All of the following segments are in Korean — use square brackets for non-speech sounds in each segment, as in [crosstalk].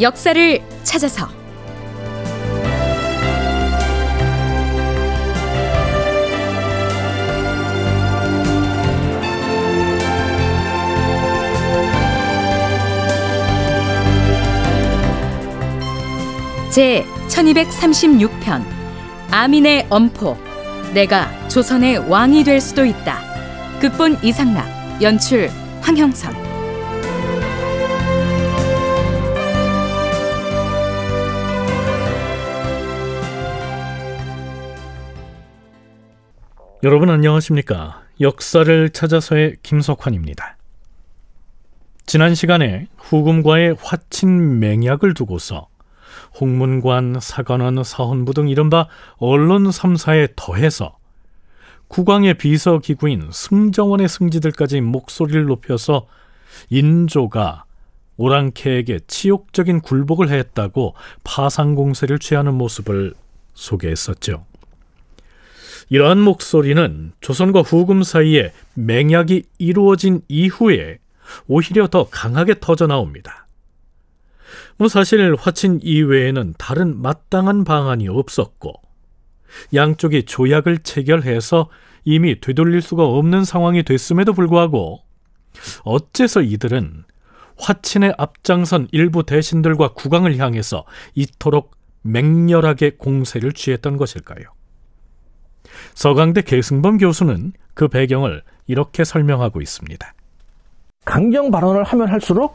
역사를 찾아서 제 1236편 아민의 엄포 내가 조선의 왕이 될 수도 있다. 극본 이상락 연출 황형선 여러분 안녕하십니까? 역사를 찾아서의 김석환입니다. 지난 시간에 후금과의 화친 맹약을 두고서 홍문관, 사관원, 사헌부 등 이른바 언론 3사에 더해서 국왕의 비서기구인 승정원의 승지들까지 목소리를 높여서 인조가 오랑캐에게 치욕적인 굴복을 했다고 파상공세를 취하는 모습을 소개했었죠. 이러한 목소리는 조선과 후금 사이에 맹약이 이루어진 이후에 오히려 더 강하게 터져 나옵니다. 뭐 사실 화친 이외에는 다른 마땅한 방안이 없었고 양쪽이 조약을 체결해서 이미 되돌릴 수가 없는 상황이 됐음에도 불구하고 어째서 이들은 화친의 앞장선 일부 대신들과 국왕을 향해서 이토록 맹렬하게 공세를 취했던 것일까요? 서강대 계승범 교수는 그 배경을 이렇게 설명하고 있습니다. 강경 발언을 하면 할수록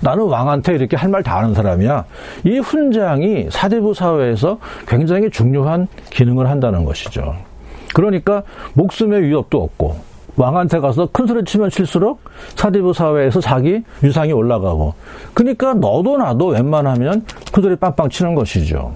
나는 왕한테 이렇게 할 말 다 하는 사람이야. 이 훈장이 사대부 사회에서 굉장히 중요한 기능을 한다는 것이죠. 그러니까 목숨의 위협도 없고 왕한테 가서 큰 소리 치면 칠수록 사대부 사회에서 자기 유상이 올라가고 그러니까 너도 나도 웬만하면 큰 소리 빵빵 치는 것이죠.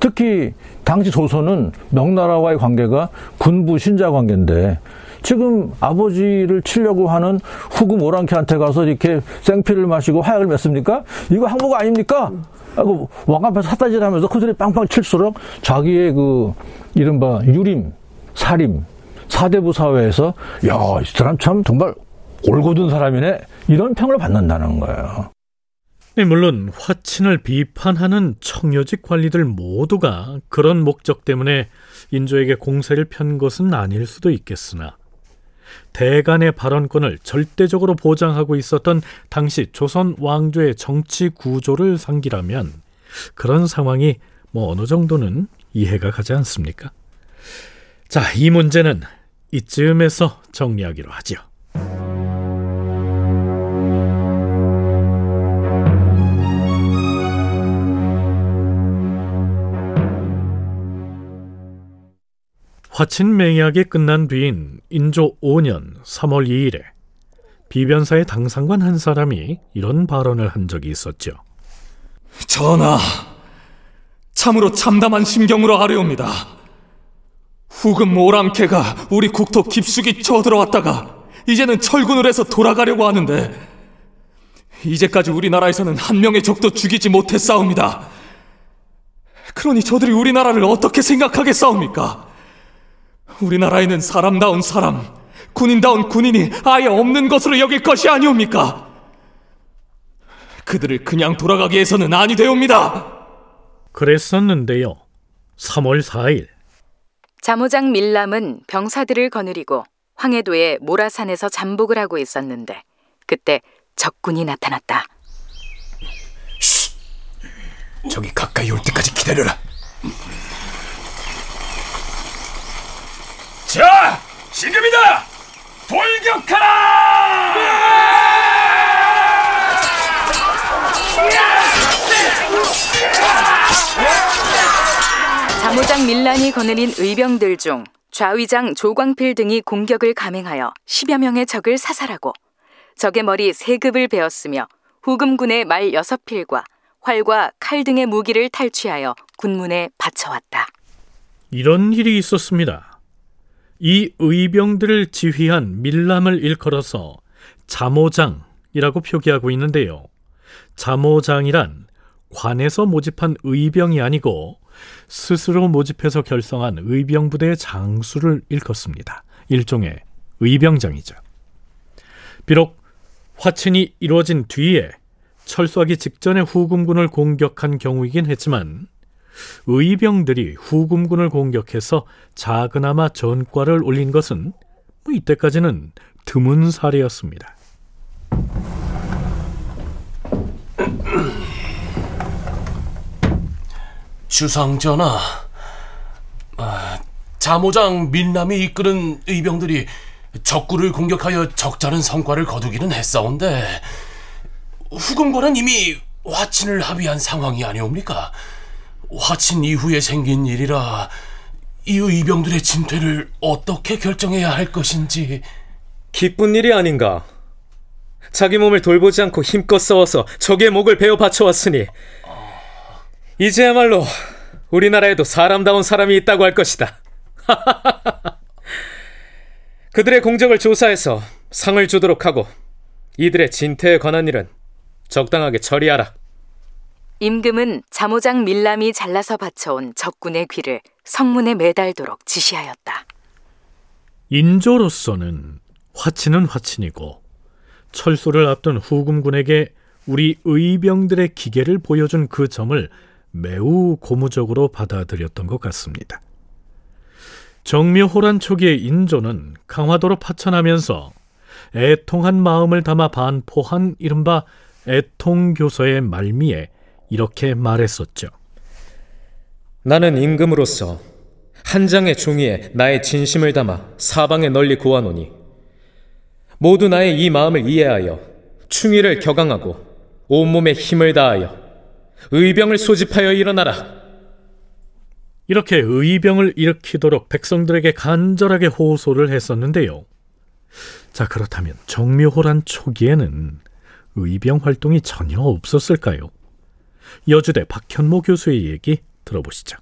특히 당시 조선은 명나라와의 관계가 군부 신자 관계인데 지금 아버지를 치려고 하는 후금 오랑캐한테 가서 이렇게 생피를 마시고 화약을 맺습니까? 이거 항복 아닙니까? 하고 왕 앞에서 삿다질 하면서 큰소리 빵빵 칠수록 자기의 그 이른바 유림, 사림, 사대부 사회에서 야, 이 사람 참 정말 올곧은 사람이네. 이런 평을 받는다는 거예요. 네, 물론 화친을 비판하는 청요직 관리들 모두가 그런 목적 때문에 인조에게 공세를 편 것은 아닐 수도 있겠으나 대간의 발언권을 절대적으로 보장하고 있었던 당시 조선 왕조의 정치 구조를 상기라면 그런 상황이 뭐 어느 정도는 이해가 가지 않습니까? 자, 이 문제는 이쯤에서 정리하기로 하지요. 화친 맹약이 끝난 뒤인 인조 5년 3월 2일에 비변사의 당상관 한 사람이 이런 발언을 한 적이 있었죠. 전하, 참으로 참담한 심경으로 아뢰옵니다. 후금 오랑캐가 우리 국토 깊숙이 쳐들어왔다가 이제는 철군을 해서 돌아가려고 하는데 이제까지 우리나라에서는 한 명의 적도 죽이지 못했사옵니다. 그러니 저들이 우리나라를 어떻게 생각하겠사옵니까? 우리나라에는 사람다운 사람, 군인다운 군인이 아예 없는 것으로 여길 것이 아니옵니까? 그들을 그냥 돌아가게 해서는 아니 되옵니다. 그랬었는데요. 3월 4일 자모장 밀람은 병사들을 거느리고 황해도의 모라산에서 잠복을 하고 있었는데 그때 적군이 나타났다. 저기 가까이 올 때까지 기다려라. 자, 지금이다! 자모장 밀란이 거느린 의병들 중 좌위장 조광필 등이 공격을 감행하여 10여 명의 적을 사살하고 적의 머리 세 급을 베었으며 후금군의 말 여섯 필과 활과 칼 등의 무기를 탈취하여 군문에 바쳐왔다. 이런 일이 있었습니다. 이 의병들을 지휘한 밀람을 일컬어서 자모장이라고 표기하고 있는데요. 자모장이란 관에서 모집한 의병이 아니고 스스로 모집해서 결성한 의병 부대의 장수를 일컫습니다. 일종의 의병장이죠. 비록 화친이 이루어진 뒤에 철수하기 직전에 후금군을 공격한 경우이긴 했지만 의병들이 후금군을 공격해서 작은아마 전과를 올린 것은 뭐 이때까지는 드문 사례였습니다. [clears throat] 주상전하, 아, 자모장 밀남이 이끄는 의병들이 적구를 공격하여 적잖은 성과를 거두기는 했사온데 후금과는 이미 화친을 합의한 상황이 아니옵니까? 화친 이후에 생긴 일이라 이 의병들의 진퇴를 어떻게 결정해야 할 것인지 기쁜 일이 아닌가. 자기 몸을 돌보지 않고 힘껏 싸워서 적의 목을 베어 바쳐왔으니 이제야말로 우리나라에도 사람다운 사람이 있다고 할 것이다. [laughs] 그들의 공적을 조사해서 상을 주도록 하고 이들의 진퇴에 관한 일은 적당하게 처리하라. 임금은 자모장 밀람이 잘라서 바쳐온 적군의 귀를 성문에 매달도록 지시하였다. 인조로서는 화친은 화친이고 철수를 앞둔 후금군에게 우리 의병들의 기계를 보여준 그 점을 매우 고무적으로 받아들였던 것 같습니다. 정묘호란 초기의 인조는 강화도로 파천하면서 애통한 마음을 담아 반포한 이른바 애통교서의 말미에 이렇게 말했었죠. 나는 임금으로서 한 장의 종이에 나의 진심을 담아 사방에 널리 고아노니 모두 나의 이 마음을 이해하여 충의를 격앙하고 온몸에 힘을 다하여 의병을 소집하여 일어나라. 이렇게 의병을 일으키도록 백성들에게 간절하게 호소를 했었는데요. 자, 그렇다면 정묘호란 초기에는 의병 활동이 전혀 없었을까요? 여주대 박현모 교수의 얘기 들어보시죠.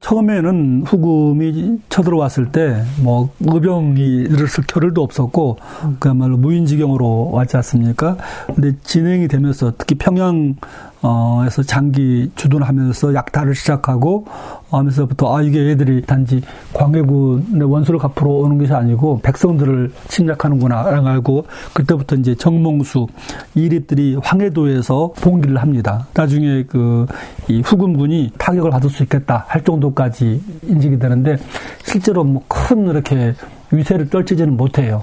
처음에는 후금이 쳐들어왔을 때 뭐 의병이 들었을 겨를도 없었고 그야말로 무인지경으로 왔지 않습니까? 근데 진행이 되면서 특히 평양 어에서 장기 주둔하면서 약탈을 시작하고 하면서부터 아 이게 애들이 단지 광해군의 원수를 갚으러 오는 것이 아니고 백성들을 침략하는구나라는 알고 그때부터 이제 정몽수 이립들이 황해도에서 봉기를 합니다. 나중에 그 이 후금군이 타격을 받을 수 있겠다 할 정도까지 인식이 되는데 실제로 뭐 큰 이렇게 위세를 떨치지는 못해요.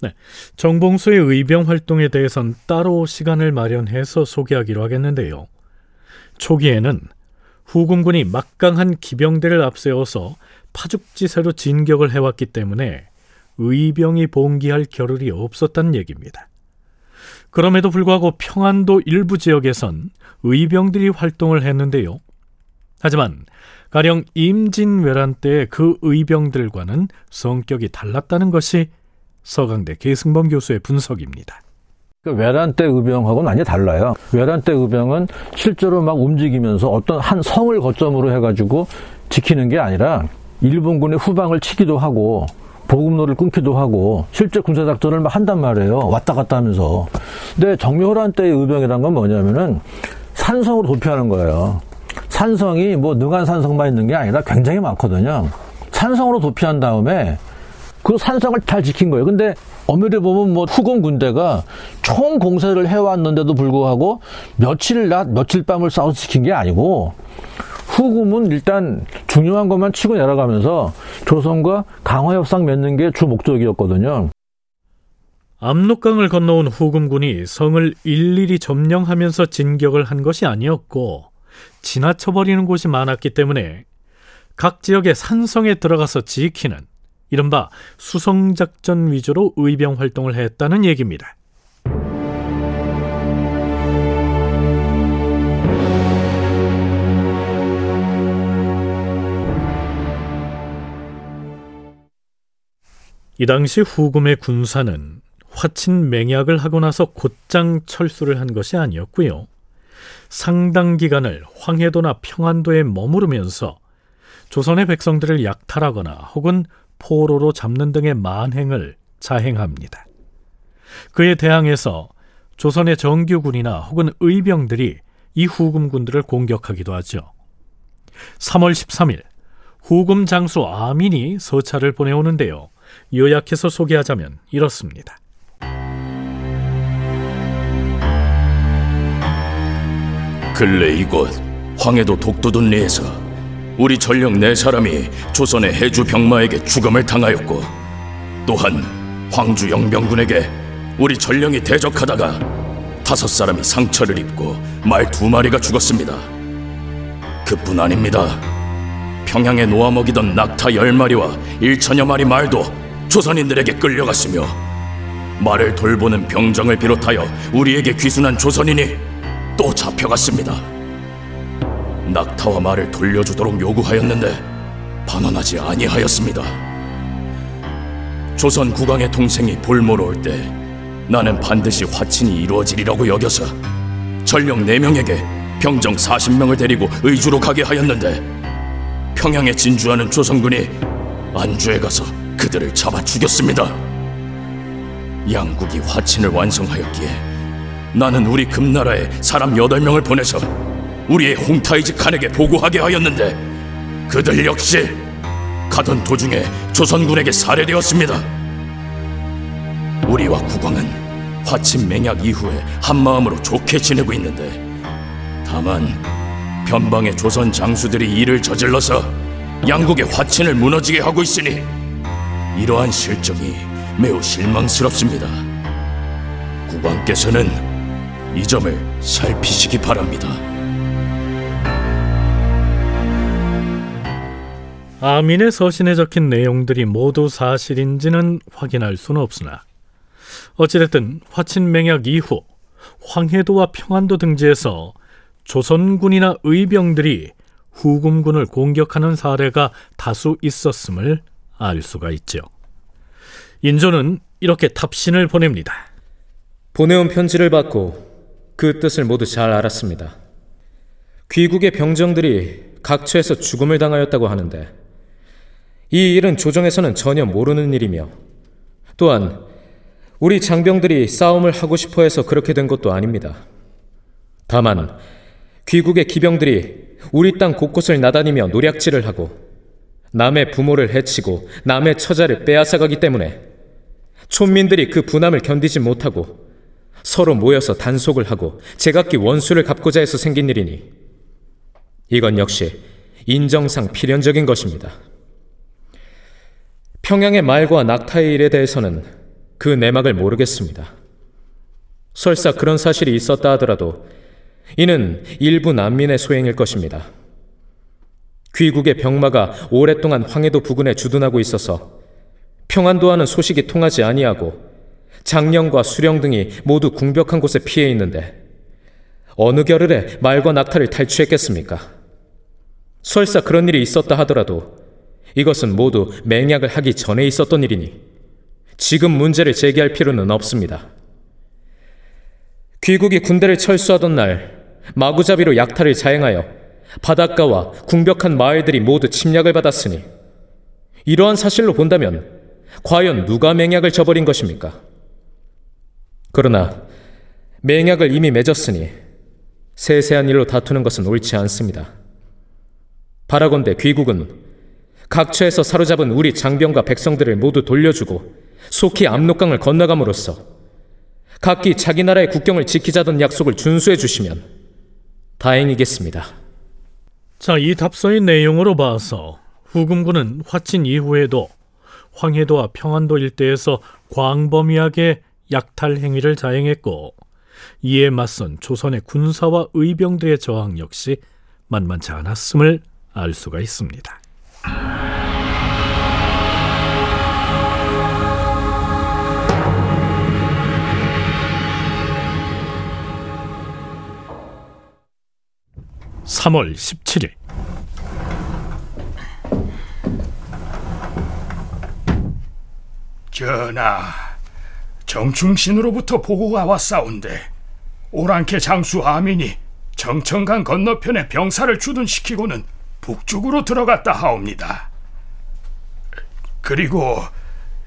네, 정봉수의 의병 활동에 대해선 따로 시간을 마련해서 소개하기로 하겠는데요. 초기에는 후금군이 막강한 기병대를 앞세워서 파죽지세로 진격을 해왔기 때문에 의병이 봉기할 겨를이 없었다는 얘기입니다. 그럼에도 불구하고 평안도 일부 지역에선 의병들이 활동을 했는데요. 하지만 가령 임진왜란 때 그 의병들과는 성격이 달랐다는 것이 서강대 계승범 교수의 분석입니다. 그 외란 때 의병하고는 많이 달라요. 외란 때 의병은 실제로 막 움직이면서 어떤 한 성을 거점으로 해가지고 지키는 게 아니라 일본군의 후방을 치기도 하고 보급로를 끊기도 하고 실제 군사 작전을 막 한단 말이에요. 왔다 갔다 하면서. 근데 정묘호란 때의 의병이란 건 뭐냐면은 산성으로 도피하는 거예요. 산성이 뭐 능한 산성만 있는 게 아니라 굉장히 많거든요. 산성으로 도피한 다음에 그 산성을 잘 지킨 거예요. 근데 엄밀히 보면 뭐 후금 군대가 총 공세를 해왔는데도 불구하고 며칠 낮, 며칠 밤을 싸워서 지킨 게 아니고 후금은 일단 중요한 것만 치고 내려가면서 조선과 강화 협상 맺는 게 주 목적이었거든요. 압록강을 건너온 후금군이 성을 일일이 점령하면서 진격을 한 것이 아니었고 지나쳐버리는 곳이 많았기 때문에 각 지역의 산성에 들어가서 지키는 이른바 수성작전 위주로 의병 활동을 했다는 얘기입니다. 이 당시 후금의 군사는 화친 맹약을 하고 나서 곧장 철수를 한 것이 아니었고요. 상당 기간을 황해도나 평안도에 머무르면서 조선의 백성들을 약탈하거나 혹은 포로로 잡는 등의 만행을 자행합니다. 그에 대항해서 조선의 정규군이나 혹은 의병들이 이 후금군들을 공격하기도 하죠. 3월 13일 후금 장수 아민이 서찰을 보내오는데요. 요약해서 소개하자면 이렇습니다. 근래 이곳 황해도 독도둔리에서 우리 전령 네 사람이 조선의 해주 병마에게 죽음을 당하였고 또한 황주 영병군에게 우리 전령이 대적하다가 다섯 사람이 상처를 입고 말 두 마리가 죽었습니다. 그뿐 아닙니다. 평양에 놓아 먹이던 낙타 열 마리와 일천여 마리 말도 조선인들에게 끌려갔으며 말을 돌보는 병정을 비롯하여 우리에게 귀순한 조선인이 또 잡혀갔습니다. 낙타와 말을 돌려주도록 요구하였는데 반원하지 아니하였습니다. 조선 국왕의 동생이 볼모로 올 때 나는 반드시 화친이 이루어지리라고 여겨서 전령 4명에게 병정 40명을 데리고 의주로 가게 하였는데 평양에 진주하는 조선군이 안주에 가서 그들을 잡아 죽였습니다. 양국이 화친을 완성하였기에 나는 우리 금나라에 사람 8명을 보내서 우리의 홍타이즈 칸에게 보고하게 하였는데 그들 역시 가던 도중에 조선군에게 살해되었습니다. 우리와 국왕은 화친 맹약 이후에 한마음으로 좋게 지내고 있는데 다만 변방의 조선 장수들이 이를 저질러서 양국의 화친을 무너지게 하고 있으니 이러한 실정이 매우 실망스럽습니다. 국왕께서는 이 점을 살피시기 바랍니다. 아민의 서신에 적힌 내용들이 모두 사실인지는 확인할 수는 없으나 어찌됐든 화친맹약 이후 황해도와 평안도 등지에서 조선군이나 의병들이 후금군을 공격하는 사례가 다수 있었음을 알 수가 있죠. 인조는 이렇게 답신을 보냅니다. 보내온 편지를 받고 그 뜻을 모두 잘 알았습니다. 귀국의 병정들이 각처에서 죽음을 당하였다고 하는데 이 일은 조정에서는 전혀 모르는 일이며 또한 우리 장병들이 싸움을 하고 싶어 해서 그렇게 된 것도 아닙니다. 다만 귀국의 기병들이 우리 땅 곳곳을 나다니며 노략질을 하고 남의 부모를 해치고 남의 처자를 빼앗아가기 때문에 촌민들이 그 분함을 견디지 못하고 서로 모여서 단속을 하고 제각기 원수를 갚고자 해서 생긴 일이니 이건 역시 인정상 필연적인 것입니다. 평양의 말과 낙타의 일에 대해서는 그 내막을 모르겠습니다. 설사 그런 사실이 있었다 하더라도 이는 일부 난민의 소행일 것입니다. 귀국의 병마가 오랫동안 황해도 부근에 주둔하고 있어서 평안도와는 소식이 통하지 아니하고 장령과 수령 등이 모두 궁벽한 곳에 피해 있는데 어느 겨를에 말과 낙타를 탈취했겠습니까? 설사 그런 일이 있었다 하더라도 이것은 모두 맹약을 하기 전에 있었던 일이니 지금 문제를 제기할 필요는 없습니다. 귀국이 군대를 철수하던 날 마구잡이로 약탈을 자행하여 바닷가와 궁벽한 마을들이 모두 침략을 받았으니 이러한 사실로 본다면 과연 누가 맹약을 저버린 것입니까? 그러나 맹약을 이미 맺었으니 세세한 일로 다투는 것은 옳지 않습니다. 바라건대 귀국은 각처에서 사로잡은 우리 장병과 백성들을 모두 돌려주고 속히 압록강을 건너감으로써 각기 자기 나라의 국경을 지키자던 약속을 준수해 주시면 다행이겠습니다. 자, 이 답서의 내용으로 봐서 후금군은 화친 이후에도 황해도와 평안도 일대에서 광범위하게 약탈 행위를 자행했고 이에 맞선 조선의 군사와 의병들의 저항 역시 만만치 않았음을 알 수가 있습니다. (3월 17일) 전하, 정충신으로부터 보고가 왔사온데 오랑캐 장수 아민이 정천강 건너편에 병사를 주둔시키고는 북쪽으로 들어갔다 하옵니다. 그리고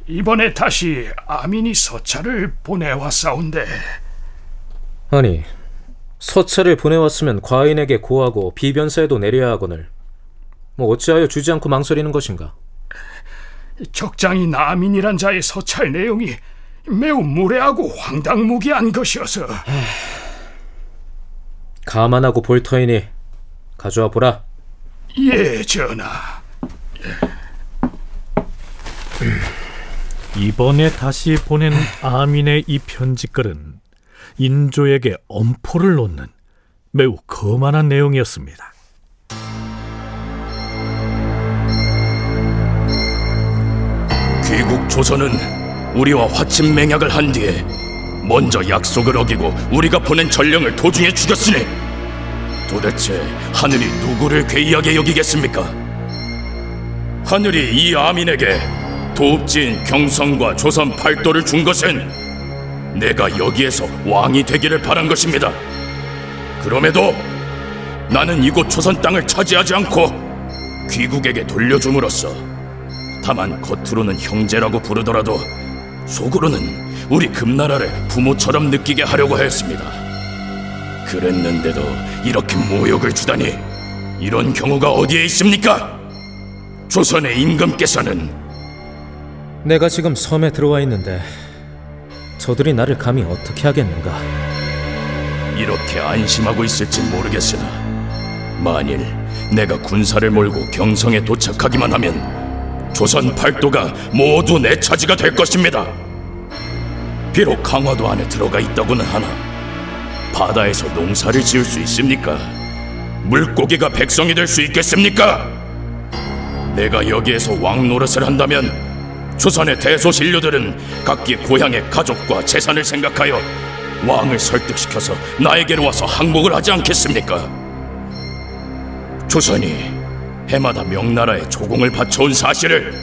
이번에 다시 아민이 서찰을 보내왔사온데 아니, 서찰을 보내왔으면 과인에게 고하고 비변사에도 내려야 하거늘 뭐 어찌하여 주지 않고 망설이는 것인가? 적장인 아민이란 자의 서찰 내용이 매우 무례하고 황당무계한 것이어서 감안하고 볼 터이니 가져와 보라. 예, 전하. 이번에 다시 보낸 아민의 이 편지글은 인조에게 엄포를 놓는 매우 거만한 내용이었습니다. 귀국 조선은 우리와 화친 맹약을 한 뒤에 먼저 약속을 어기고 우리가 보낸 전령을 도중에 죽였으니 도대체 하늘이 누구를 괴이하게 여기겠습니까? 하늘이 이 아민에게 도읍지인 경성과 조선 팔도를 준 것은 내가 여기에서 왕이 되기를 바란 것입니다. 그럼에도 나는 이곳 조선 땅을 차지하지 않고 귀국에게 돌려줌으로써 다만 겉으로는 형제라고 부르더라도 속으로는 우리 금나라를 부모처럼 느끼게 하려고 했습니다. 그랬는데도 이렇게 모욕을 주다니 이런 경우가 어디에 있습니까? 조선의 임금께서는 내가 지금 섬에 들어와 있는데 저들이 나를 감히 어떻게 하겠는가? 이렇게 안심하고 있을지 모르겠으나 만일 내가 군사를 몰고 경성에 도착하기만 하면 조선 팔도가 모두 내 차지가 될 것입니다. 비록 강화도 안에 들어가 있다고는 하나 바다에서 농사를 지을 수 있습니까? 물고기가 백성이 될 수 있겠습니까? 내가 여기에서 왕 노릇을 한다면 조선의 대소신료들은 각기 고향의 가족과 재산을 생각하여 왕을 설득시켜서 나에게로 와서 항복을 하지 않겠습니까? 조선이 해마다 명나라에 조공을 바쳐온 사실을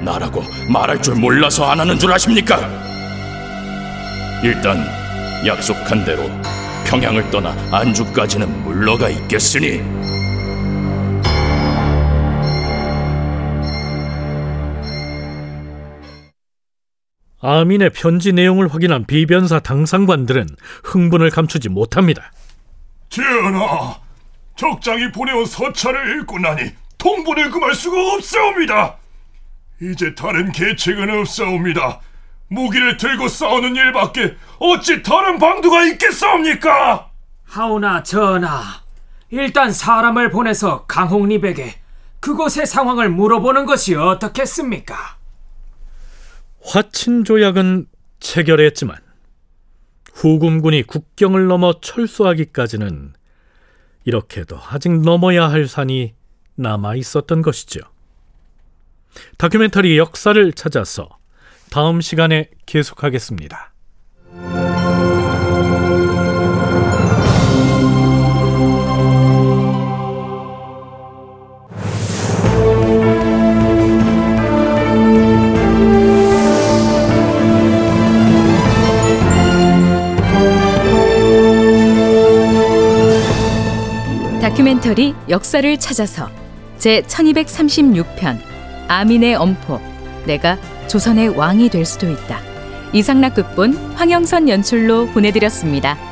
나라고 말할 줄 몰라서 안 하는 줄 아십니까? 일단 약속한 대로 평양을 떠나 안주까지는 물러가 있겠으니 아민의 편지 내용을 확인한 비변사 당상관들은 흥분을 감추지 못합니다. 전하, 적장이 보내온 서찰을 읽고 나니 통분을 금할 수가 없사옵니다. 이제 다른 계책은 없사옵니다. 무기를 들고 싸우는 일밖에 어찌 다른 방도가 있겠사옵니까? 하오나 전하, 일단 사람을 보내서 강홍립에게 그곳의 상황을 물어보는 것이 어떻겠습니까? 화친 조약은 체결했지만 후금군이 국경을 넘어 철수하기까지는 이렇게도 아직 넘어야 할 산이 남아 있었던 것이죠. 다큐멘터리 역사를 찾아서 다음 시간에 계속하겠습니다. 다큐멘터리 역사를 찾아서 제 1236편 아민의 엄포 내가 조선의 왕이 될 수도 있다. 이상락 극본 황영선 연출로 보내드렸습니다.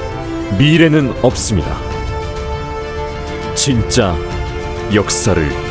미래는 없습니다. 진짜 역사를.